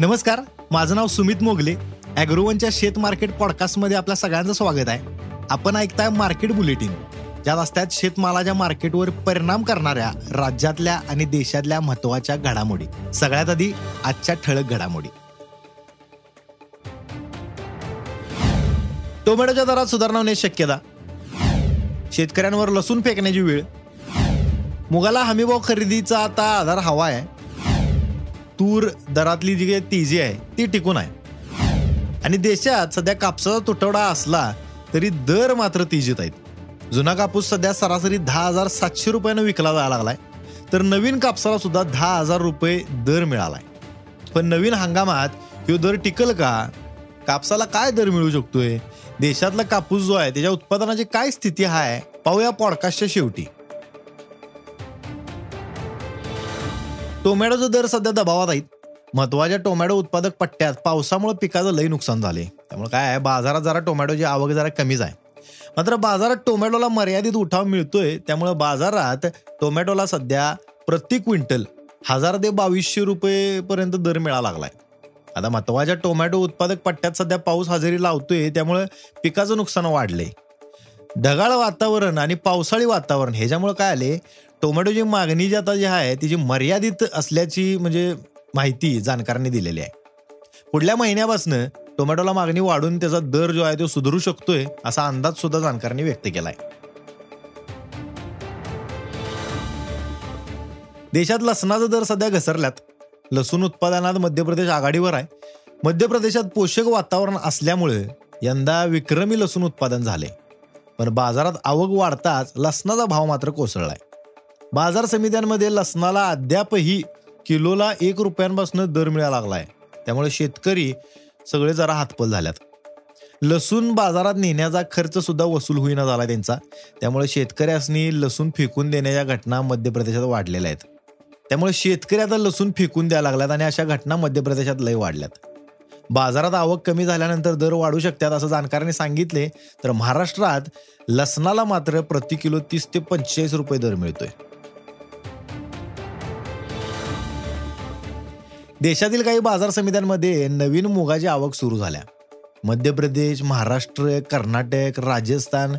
नमस्कार माझं नाव सुमित मोगले. अॅग्रोवनच्या शेत मार्केट पॉडकास्टमध्ये आपल्या सगळ्यांचं स्वागत आहे. आपण ऐकताय मार्केट बुलेटिन ज्यात असतात शेतमालाच्या मार्केटवर परिणाम करणाऱ्या राज्यातल्या आणि देशातल्या महत्त्वाच्या घडामोडी. सगळ्यात आधी आजच्या ठळक घडामोडी. टोमॅटोच्या दरात सुधारणा होण्याची शक्यता. शेतकऱ्यांवर लसूण फेकण्याची वेळ. मुगाला हमीभाव खरेदीचा आता आधार हवा आहे. तूर दरातली जी काही तेजी आहे ती टिकून आहे. आणि देशात सध्या कापसाचा तुटवडा असला तरी दर मात्र तेजीत आहेत. जुना कापूस सध्या सरासरी दहा हजार सातशे रुपयानं विकला जायला लागलाय. तर नवीन कापसाला सुद्धा दहा हजार रुपये दर मिळालाय. पण नवीन हंगामात ह्यो दर टिकल का? कापसाला काय दर मिळू शकतोय? देशातला कापूस जो आहे त्याच्या उत्पादनाची काय स्थिती आहे? पाहूया पॉडकास्टच्या शेवटी. टोमॅटोचे दर सध्या दबावात आहेत. महत्त्वाच्या टोमॅटो उत्पादक पट्ट्यात पावसामुळे पिकाचं लई नुकसान झाले. त्यामुळे काय आहे बाजारात जरा टोमॅटोची आवक जरा कमीच आहे. मात्र बाजारात टोमॅटोला मर्यादित उठाव मिळतोय त्यामुळे बाजारात टोमॅटोला सध्या प्रति क्विंटल हजार ते बावीसशे रुपये पर्यंत दर मिळाला लागलाय. आता महत्त्वाच्या टोमॅटो उत्पादक पट्ट्यात सध्या पाऊस हजेरी लावतोय त्यामुळे पिकाचं नुकसान वाढले. ढगाळ वातावरण आणि पावसाळी वातावरण ह्याच्यामुळे काय आले टोमॅटोची मागणी जी आता जी आहे तिची मर्यादित असल्याची म्हणजे माहिती जाणकारांनी दिलेली आहे. पुढल्या महिन्यापासून टोमॅटोला मागणी वाढून त्याचा दर जो आहे तो सुधारू शकतोय असा अंदाज सुद्धा जाणकारांनी व्यक्त केलाय. देशात लसणाचा दर सध्या घसरल्यात. लसूण उत्पादनात मध्य प्रदेश आघाडीवर आहे. मध्य प्रदेशात पोषक वातावरण असल्यामुळे यंदा विक्रमी लसूण उत्पादन झाले पण बाजारात आवक वाढताच लसणाचा भाव मात्र कोसळलाय. बाजार समित्यांमध्ये लसणाला अद्यापही किलोला एक रुपयांपासून दर मिळायला लागलाय. त्यामुळे शेतकरी सगळे जरा हातपल झाल्यात. लसूण बाजारात नेण्याचा खर्च सुद्धा वसूल होईना झाला त्यांचा. त्यामुळे शेतकऱ्यांनी लसूण फेकून देण्याच्या घटना मध्य प्रदेशात वाढलेल्या आहेत. त्यामुळे शेतकरी आता लसूण फेकून द्यायला लागल्यात आणि अशा घटना मध्य प्रदेशात लय वाढल्यात. बाजारात आवक कमी झाल्यानंतर दर वाढू शकतात असं जाणकारांनी सांगितले तर महाराष्ट्रात लसणाला मात्र प्रति किलो तीस ते पंचेचाळीस रुपये दर मिळतोय. देशातील काही बाजार समित्यांमध्ये नवीन मुगाची आवक सुरू झाल्या. मध्य प्रदेश महाराष्ट्र कर्नाटक राजस्थान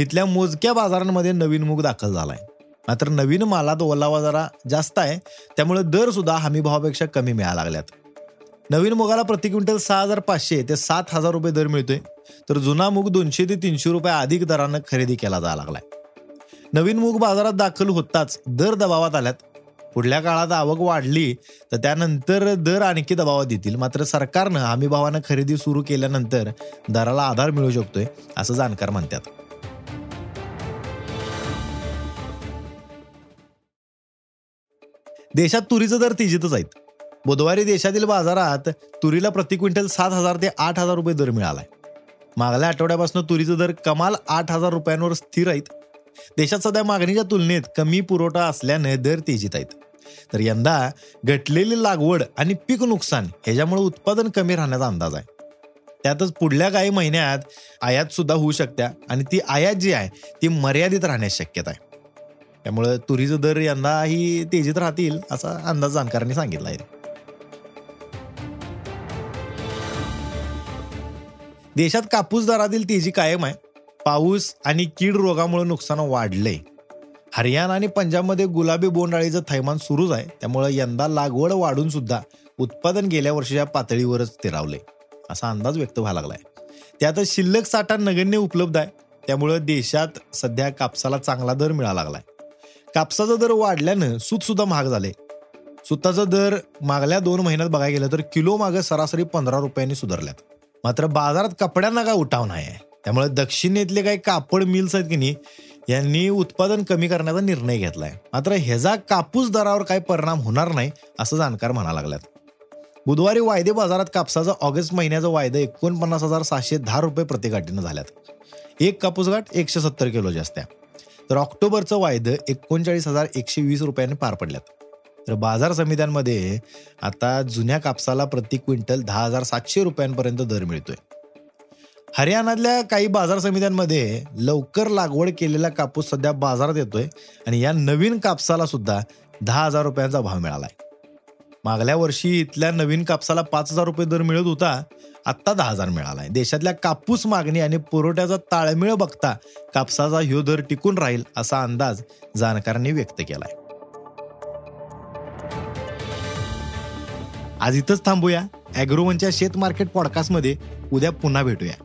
इथल्या मोजक्या बाजारांमध्ये नवीन मूग दाखल झालाय. मात्र नवीन मालात ओलावा जरा जास्त आहे त्यामुळे दर सुद्धा हमी भावापेक्षा कमी मिळायला लागल्यात. नवीन मुगाला प्रति क्विंटल सहा हजार पाचशे ते सात हजार रुपये दर मिळतोय तर जुना मूग दोनशे ते तीनशे रुपये अधिक दरानं खरेदी केला जायला लागलाय. नवीन मूग बाजारात दाखल होताच दर दबावात आल्यात पुढल्या काळात आवक वाढली तर त्यानंतर दर आणखी दबावात येतील. मात्र सरकारनं हमी भावानं खरेदी सुरू केल्यानंतर दराला आधार मिळू शकतोय असं जाणकार म्हणतात. देशात तुरीचं दर तेजीतच आहेत. बुधवारी देशातील बाजारात तुरीला प्रति क्विंटल सात हजार ते आठ हजार रुपये दर मिळालाय. मागल्या आठवड्यापासून तुरीचं दर कमाल आठ हजार रुपयांवर स्थिर आहेत. देशात सध्या मागणीच्या तुलनेत कमी पुरवठा असल्याने दर तेजीत आहेत. तर यंदा घटलेली लागवड आणि पीक नुकसान ह्याच्यामुळे उत्पादन कमी राहण्याचा अंदाज आहे. त्यातच पुढल्या काही महिन्यात आयात सुद्धा होऊ शकत्या आणि ती आयात जी आहे ती मर्यादित राहण्याची शक्यता आहे. त्यामुळे तुरीचे दर यंदा ही तेजीत राहतील असा अंदाज जाणकारांनी सांगितला आहे. देशात कापूस दरातील तेजी कायम आहे. पाऊस आणि कीड रोगामुळे नुकसान वाढलंय. हरियाणा आणि पंजाबमध्ये गुलाबी बोंडाळीचं थैमान सुरूच आहे. त्यामुळे यंदा लागवड वाढून सुद्धा उत्पादन गेल्या वर्षीच्या पातळीवरच तिरावले असा अंदाज व्यक्त व्हायला लागलाय. त्यातच शिल्लक साठा नगण्य उपलब्ध आहे. त्यामुळे देशात सध्या कापसाला चांगला दर मिळाला लागलाय. कापसाचा दर वाढल्यानं सूत सुद्धा महाग झाले. सुताचा दर मागल्या दोन महिन्यात बघायला गेलं तर किलो मागे सरासरी पंधरा रुपयांनी सुधारल्यात. मात्र बाजारात कपड्यांना काय उठाव नाही आहे त्यामुळे दक्षिणेतले काही कापड मिल्स आहेत की नाही यांनी उत्पादन कमी करण्याचा निर्णय घेतलाय. मात्र ह्याचा कापूस दरावर काही परिणाम होणार नाही असं जाणकार म्हणा लागल्यात. बुधवारी वायदे बाजारात कापसाचा ऑगस्ट महिन्याचा वायदा एकोणपन्नास हजार सहाशे दहा रुपये प्रतिगाठीनं झाल्यात. एक कापूस गाठ एकशे सत्तर किलोच्या असत्या तर ऑक्टोबरचं वायदं एकोणचाळीस हजार एकशे वीस रुपयांनी पार पडल्यात. तर बाजार समित्यांमध्ये आता जुन्या कापसाला प्रति क्विंटल दहा हजार सातशे रुपयांपर्यंत दर मिळतोय. हरियाणातल्या काही बाजार समित्यांमध्ये लवकर लागवड केलेला कापूस सध्या बाजारात येतोय आणि या नवीन कापसाला सुद्धा दहा हजार रुपयांचा भाव मिळालाय. मागल्या वर्षी इथल्या नवीन कापसाला पाच हजार रुपये दर मिळत होता आत्ता दहा हजार मिळालाय. देशातल्या कापूस मागणी आणि पुरवठ्याचा ताळमेळ बघता कापसाचा ह्यो दर टिकून राहील असा अंदाज जाणकारांनी व्यक्त केलाय. आज इथंच थांबूया. अॅग्रोवनच्या शेत मार्केट पॉडकास्टमध्ये उद्या पुन्हा भेटूया.